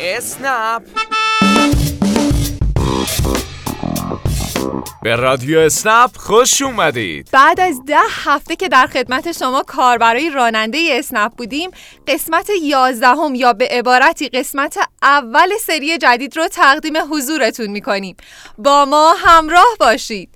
اسنپ. به رادیو اسنپ خوش اومدید. بعد از ده هفته که در خدمت شما کاربرای راننده اسنپ بودیم قسمت یازدهم یا به عبارتی قسمت اول سری جدید رو تقدیم حضورتون می‌کنیم. با ما همراه باشید.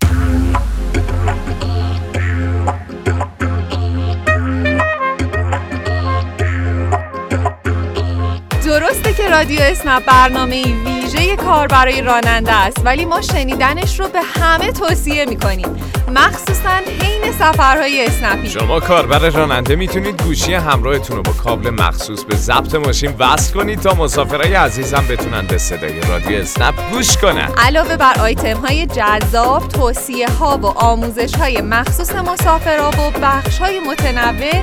رادیو اسنپ برنامه ویژه کار برای راننده است ولی ما شنیدنش رو به همه توصیه می‌کنیم. مخصوصا حین سفرهای اسنپی. شما کاربر راننده می‌تونید گوشی همراهتون رو با کابل مخصوص به ضبط ماشین وصل کنید تا مسافرای عزیزم بتونن به صدای رادیو اسنپ گوش کنن. علاوه بر آیتم های جذاب توصیه ها و آموزش های مخصوص مسافرها و بخش های متنوع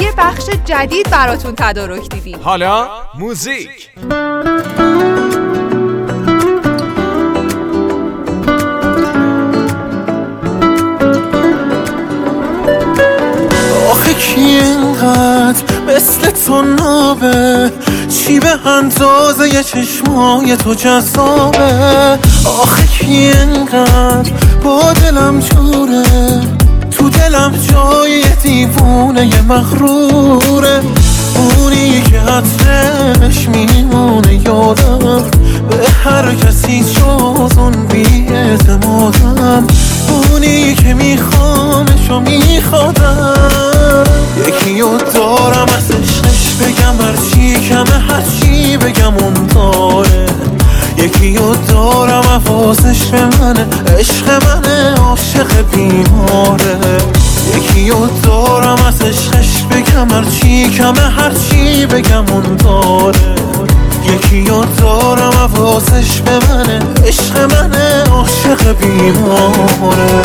یه بخش جدید براتون تدارک دیدیم. حالا موزیک. کی اینقدر مثل تو نابه؟ چی به اندازه چشمای تو جذابه؟ آخه کی اینقدر با دلم جوره؟ تو دلم جای دیوونه مغروره. اونی که عطرش میمونه یادم به هر کسی جز اون بی اعتمادم اونی که میخوامش و میخوادم. یکی رو دارم از عشقش بگم هرچی کمه هرچی بگم اون داره. یکی رو دارم حواسش به منه عشق منه عاشق بیماره. یکی رو دارم از عشقش بگم هرچی کمه هرچی بگم اون داره. یکی رو دارم حواسش به منه عشق منه عاشق بیماره.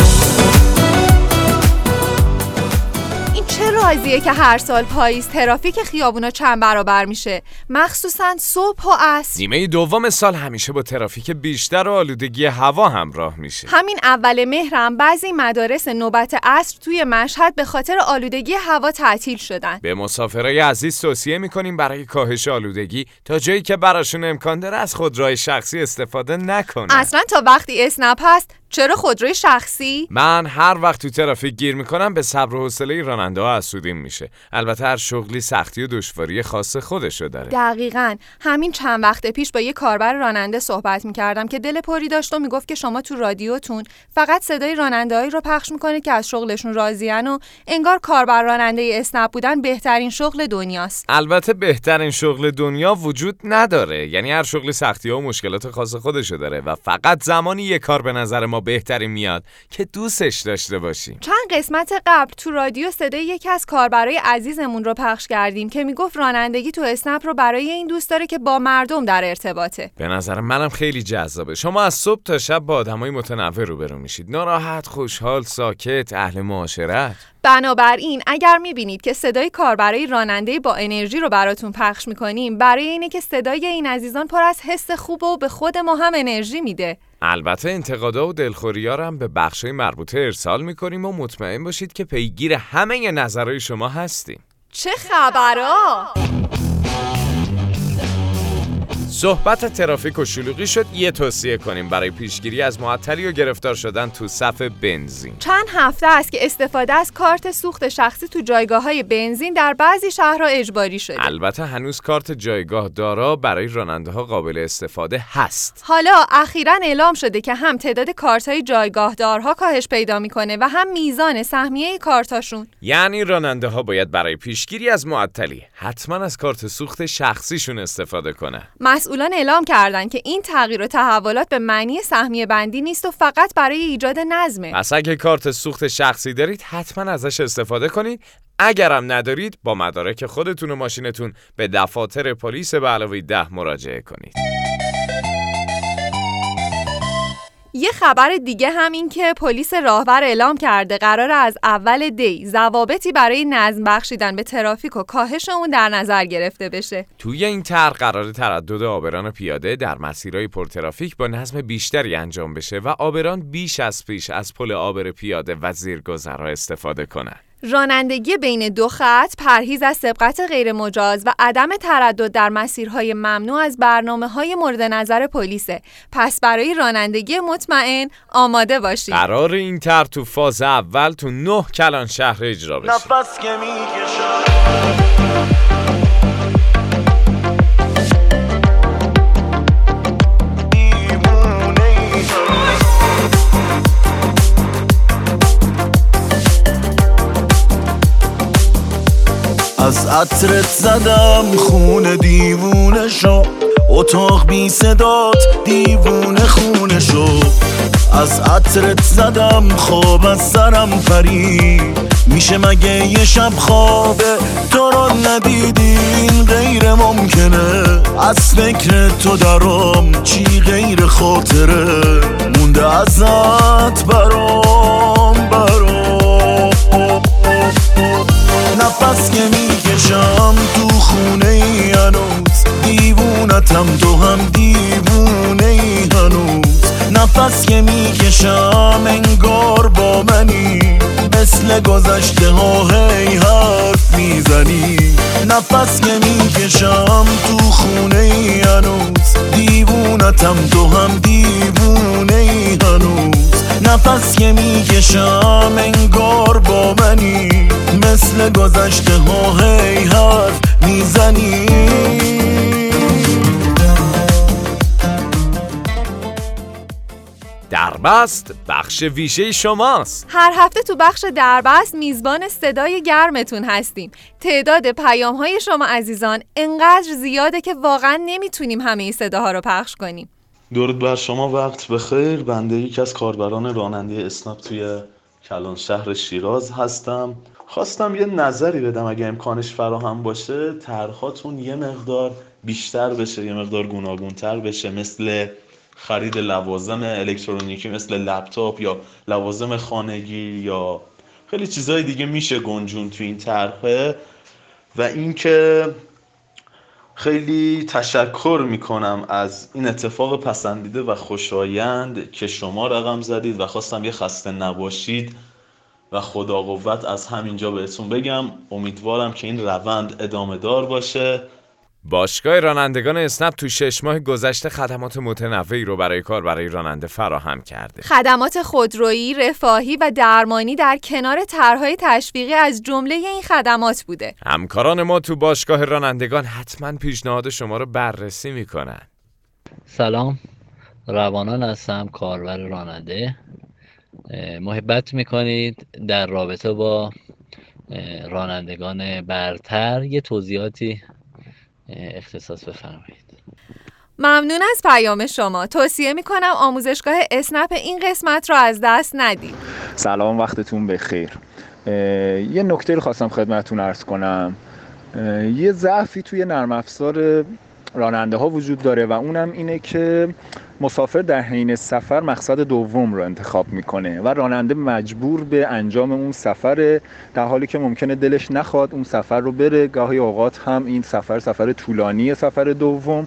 رازیه که هر سال پاییز ترافیک خیابونا چند برابر میشه. مخصوصا صبح و عصر. نیمه دوم سال همیشه با ترافیک بیشتر و آلودگی هوا همراه میشه. همین اول مهرم بعضی مدارس نوبت عصر توی مشهد به خاطر آلودگی هوا تعطیل شدن. به مسافرای عزیز توصیه می‌کنیم برای کاهش آلودگی تا جایی که براشون امکان داره از خودروهای شخصی استفاده نکنن. اصلا تا وقتی اسنپ هست چرا خودروی شخصی؟ من هر وقت تو ترافیک گیر می‌کنم به صبر و حوصله راننده ها حسودیم میشه. البته هر شغلی سختی و دشواری خاص خودشو داره. دقیقا. همین چند وقت پیش با یه کاربر راننده صحبت می‌کردم که دل پری داشت و می‌گفت که شما تو رادیوتون فقط صدای رانندههایی رو پخش می‌کنه که از شغلشون راضیان و انگار کاربر راننده اسنپ بودن بهترین شغل دنیاست. البته بهترین شغل دنیا وجود نداره. یعنی هر شغلی سختی ها و مشکلات خاص خودشو داره و فقط زمانی یه کار به نظر ما بهترین میاد که دوستش داشته باشیم. چند قسمت قبل تو رادیو صدای یکی از کاربرای عزیزمون رو پخش کردیم که می‌گفت رانندگی تو اسنپ رو برای این دوست داره که با مردم در ارتباطه. به نظر منم خیلی جذابه. شما از صبح تا شب با آدمای متنوع روبرو میشید. ناراحت خوشحال ساکت اهل معاشرت. بنابراین اگر می‌بینید که صدای کاربرای راننده با انرژی رو براتون پخش می‌کنیم برای اینه که صدای این عزیزان پر از حس خوب و به خود ما هم انرژی میده البته انتقادا و دلخوریا هم به بخشای مربوطه ارسال می‌کنیم و مطمئن باشید که پیگیر همه نظرهای شما هستیم چه خبرها؟ صحبت ترافیک و شلوغی شد. یه توصیه کنیم برای پیشگیری از معطلی و گرفتار شدن تو صف بنزین. چند هفته است که استفاده از کارت سوخت شخصی تو جایگاه های بنزین در بعضی شهرها اجباری شده. البته هنوز کارت جایگاه دارا برای راننده ها قابل استفاده هست. حالا اخیرا اعلام شده که هم تعداد کارت های جایگاه دارها کاهش پیدا می‌کنه و هم میزان سهمیه کارتاشون یعنی راننده ها باید برای پیشگیری از معطلی حتما از کارت سوخت شخصیشون استفاده کنن. مسئولان اعلام کردند که این تغییر و تحولات به معنی سهمیه بندی نیست و فقط برای ایجاد نظمه. پس اگه کارت سوخت شخصی دارید حتما ازش استفاده کنید. اگرم ندارید با مدارک خودتون و ماشینتون به دفاتر پلیس به علاوه ده مراجعه کنید. یه خبر دیگه هم این که پلیس راهور اعلام کرده قرار از اول دی ضوابطی برای نظم بخشیدن به ترافیک و کاهش اون در نظر گرفته بشه توی این طرح قرار تردد آبران و پیاده در مسیرهای پرترافیک با نظم بیشتری انجام بشه و آبران بیش از پیش از پل آبر پیاده و زیرگذرها استفاده کنند. رانندگی بین دو خط، پرهیز از سبقت غیرمجاز و عدم تردد در مسیرهای ممنوع از برنامه های مورد نظر پلیسه. پس برای رانندگی مطمئن آماده باشید. قرار این تر تو فاز اول تو نه کلان شهر اجرا بشه. نفس که عطرت زدم خون دیوونه شو. اتاق بی صدات دیوونه خونه شو. از عطرت زدم خواب از سرم پری میشه مگه یه شب خوابه تو رو ندیدین غیر ممکنه. از فکر تو درام چی غیر خاطره؟ مونده ازت برام برام. نفس که می‌کشم تو خونه ای هنوز دیوونتم تو هم دیوونه ای هنوز. نفس که می‌کشم انگار با منی مثل گذشته ها هی حرف می‌زنی. نفس که می‌کشم تو خونه ای هنوز دیوونتم تو هم دیوونه ای هنوز. نفس که می‌کشم انگار با منی مثل گذشته دربست بخش ویژه شماست. هر هفته تو بخش دربست میزبان صدای گرمتون هستیم. تعداد پیام های شما عزیزان انقدر زیاده که واقعا نمی‌تونیم همه این صداها رو پخش کنیم. درود بر شما وقت بخیر. بنده یکی از کاربران راننده اسناب توی کلان شهر شیراز هستم. خواستم یه نظری بدم اگه امکانش فراهم باشه. طرحاتون یه مقدار بیشتر بشه یه مقدار گوناگونتر بشه مثل خرید لوازم الکترونیکی مثل لپتاپ یا لوازم خانگی یا خیلی چیزهای دیگه میشه گنجون تو این طرحه. و اینکه خیلی تشکر می‌کنم از این اتفاق پسندیده و خوشایند که شما رقم زدید و خواستم یه خسته نباشید و خدا قوت از همینجا بهتون بگم. امیدوارم که این روند ادامه دار باشه. باشگاه رانندگان اسنپ تو شش ماه گذشته خدمات متنوعی رو برای کار برای راننده فراهم کرده. خدمات خودرویی، رفاهی و درمانی در کنار طرحهای تشویقی از جمله این خدمات بوده. همکاران ما تو باشگاه رانندگان حتما پیشنهاد شما رو بررسی می‌کنن. سلام روانان هستم کاربر راننده محبت می‌کنید در رابطه با رانندگان برتر یه توضیحاتی اختصاص بفرمایید. ممنون از پیام شما. توصیه می‌کنم آموزشگاه اسنپ این قسمت را از دست ندید. سلام وقتتون بخیر. یه نکته رو خواستم خدمتتون ارز کنم. یه ضعفی توی نرم افزار راننده ها وجود داره و اونم اینه که مسافر در حین سفر مقصد دوم رو انتخاب می‌کنه و راننده مجبور به انجام اون سفر در حالی که ممکنه دلش نخواد اون سفر رو بره. گاهی اوقات هم این سفر سفر طولانی سفر دوم.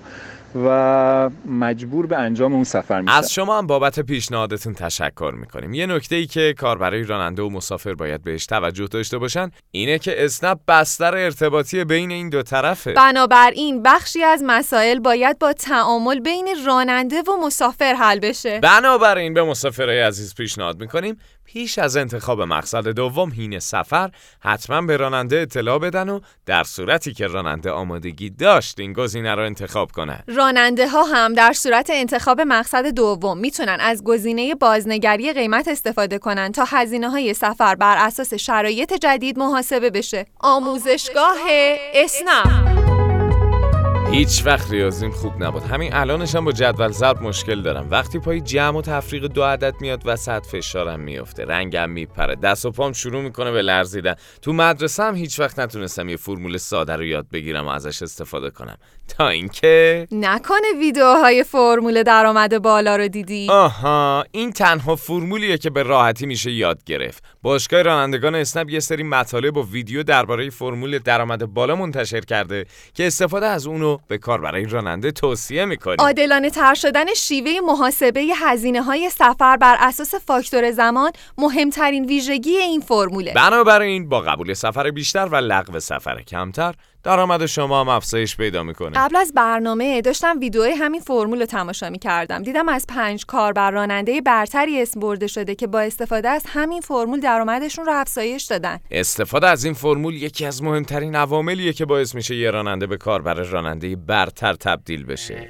و مجبور به انجام اون سفر میشه از شما هم بابت پیشنهادتون تشکر می‌کنیم. یه نکته ای که کاربرای راننده و مسافر باید بهش توجه داشته باشن اینه که اسنپ بستر ارتباطی بین این دو طرفه. بنابراین بخشی از مسائل باید با تعامل بین راننده و مسافر حل بشه. بنابراین به مسافرای عزیز پیشنهاد می‌کنیم. پیش از انتخاب مقصد دوم هین سفر حتما به راننده اطلاع بدن و در صورتی که راننده آمادگی داشت این گزینه را انتخاب کنند. راننده ها هم در صورت انتخاب مقصد دوم می‌تونن از گزینه بازنگری قیمت استفاده کنن تا هزینه های سفر بر اساس شرایط جدید محاسبه بشه. آموزشگاه اسنپ هیچ وقت ریاضیم خوب نبود. همین الانش هم با جدول ضرب مشکل دارم. وقتی پای جمع و تفریق دو عدد میاد وسط فشارم میفته. رنگم میپره. دست و پام شروع می‌کنه به لرزیدن. تو مدرسه هم هیچ وقت نتونستم یه فرمول ساده رو یاد بگیرم و ازش استفاده کنم. تا اینکه نکنه ویدیوهای فرمول درآمد بالا رو دیدی. آها این تنها فرمولیه که به راحتی میشه یاد گرفت. باشگاه رانندگان اسنپ یه سری مطالب و ویدیو درباره فرمول درآمد بالا منتشر کرده که استفاده از اونو به کار برای راننده توصیه می‌کنیم. عادلانه تر شدن شیوه محاسبه هزینه های سفر بر اساس فاکتور زمان مهمترین ویژگی این فرموله. بنابراین با قبول سفر بیشتر و لغو سفر کمتر درآمد شما هم افزایش پیدا می‌کنه. قبل از برنامه داشتم ویدیوهای همین فرمول رو تماشا می کردم دیدم از پنج کاربر راننده برتری اسم برده شده که با استفاده از همین فرمول درآمدشون رو افزایش دادن. استفاده از این فرمول یکی از مهمترین عواملیه که باعث میشه یه راننده به کاربر راننده برتر تبدیل بشه.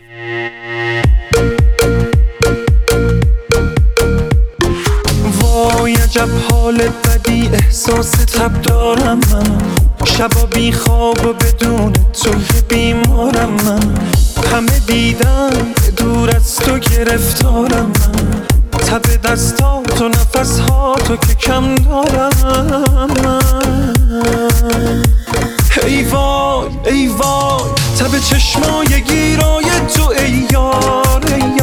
وای عجب حال بدی احساس تب دارم من. شبا بی خواب و بدون تو یه بیمارم من. همه دور از تو گرفتارم من. تب دستات و نفس ها تو که کم دارم من. ای وای ای وای تب چشمای گیرای تو ای یار ای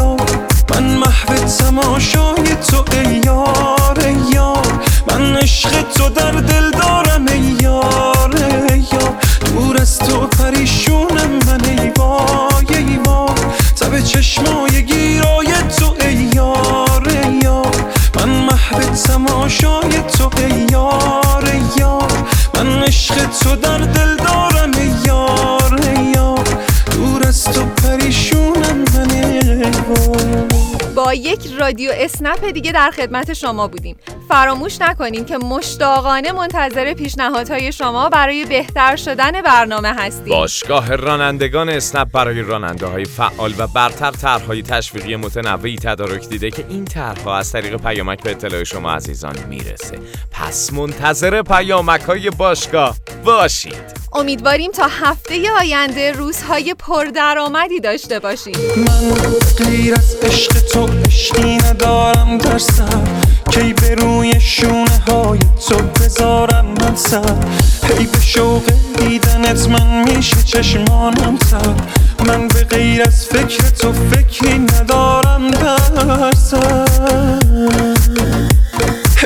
یک رادیو اسنپ دیگه در خدمت شما بودیم. فراموش نکنیم که مشتاقانه منتظر پیشنهادهای شما برای بهتر شدن برنامه هستیم. باشگاه رانندگان اسنپ برای راننده های فعال و برتر طرحهای تشویقی متنوعی تدارک دیده که این طرحها از طریق پیامک به اطلاع شما عزیزان می‌رسه. پس منتظر پیامک های باشگاه باشید. امیدواریم تا هفته آینده روزهای پردرآمدی داشته باشیم. من غیر از عشق تو عشقی ندارم در سر. کی به روی شونه های تو بذارم من سر؟ هی به شوق دیدنت من میشه چشمانم سر من به غیر از فکر تو فکری ندارم در سر.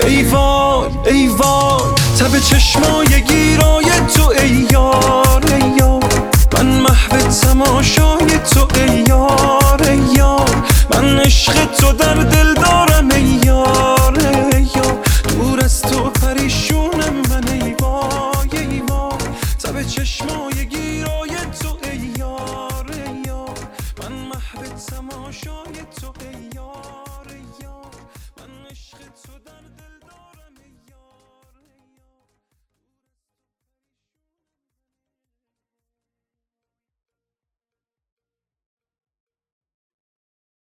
ای وای ای وای تب چشمای گیرای تو ای یار ای یار. من محو تماشای تو ای یار ای یار. من عشق تو در دل دارم